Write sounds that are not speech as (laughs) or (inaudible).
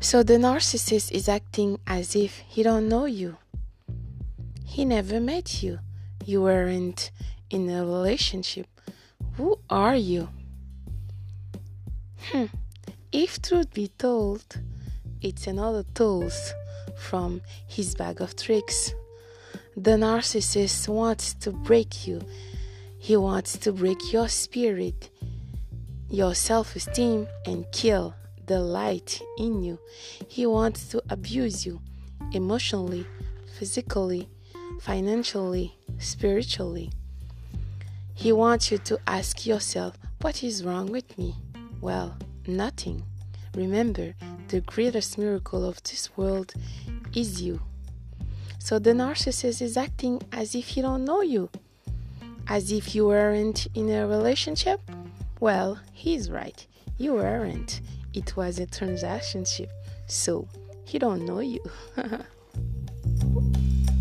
So the narcissist is acting as if he don't know you. He never met you. You weren't in a relationship. Who are you? Hmm. If truth be told, it's another tools from his bag of tricks. The narcissist wants to break you. He wants to break your spirit, your self esteem, and kill the light in you. He wants to abuse you emotionally, physically, financially, spiritually. He wants you to ask yourself, What is wrong with me? Well, nothing. Remember, the greatest miracle of this world is you. So the narcissist is acting as if he don't know you, as if you weren't in a relationship. Well, he's right. You weren't. It was a transactionship, so he don't know you. (laughs)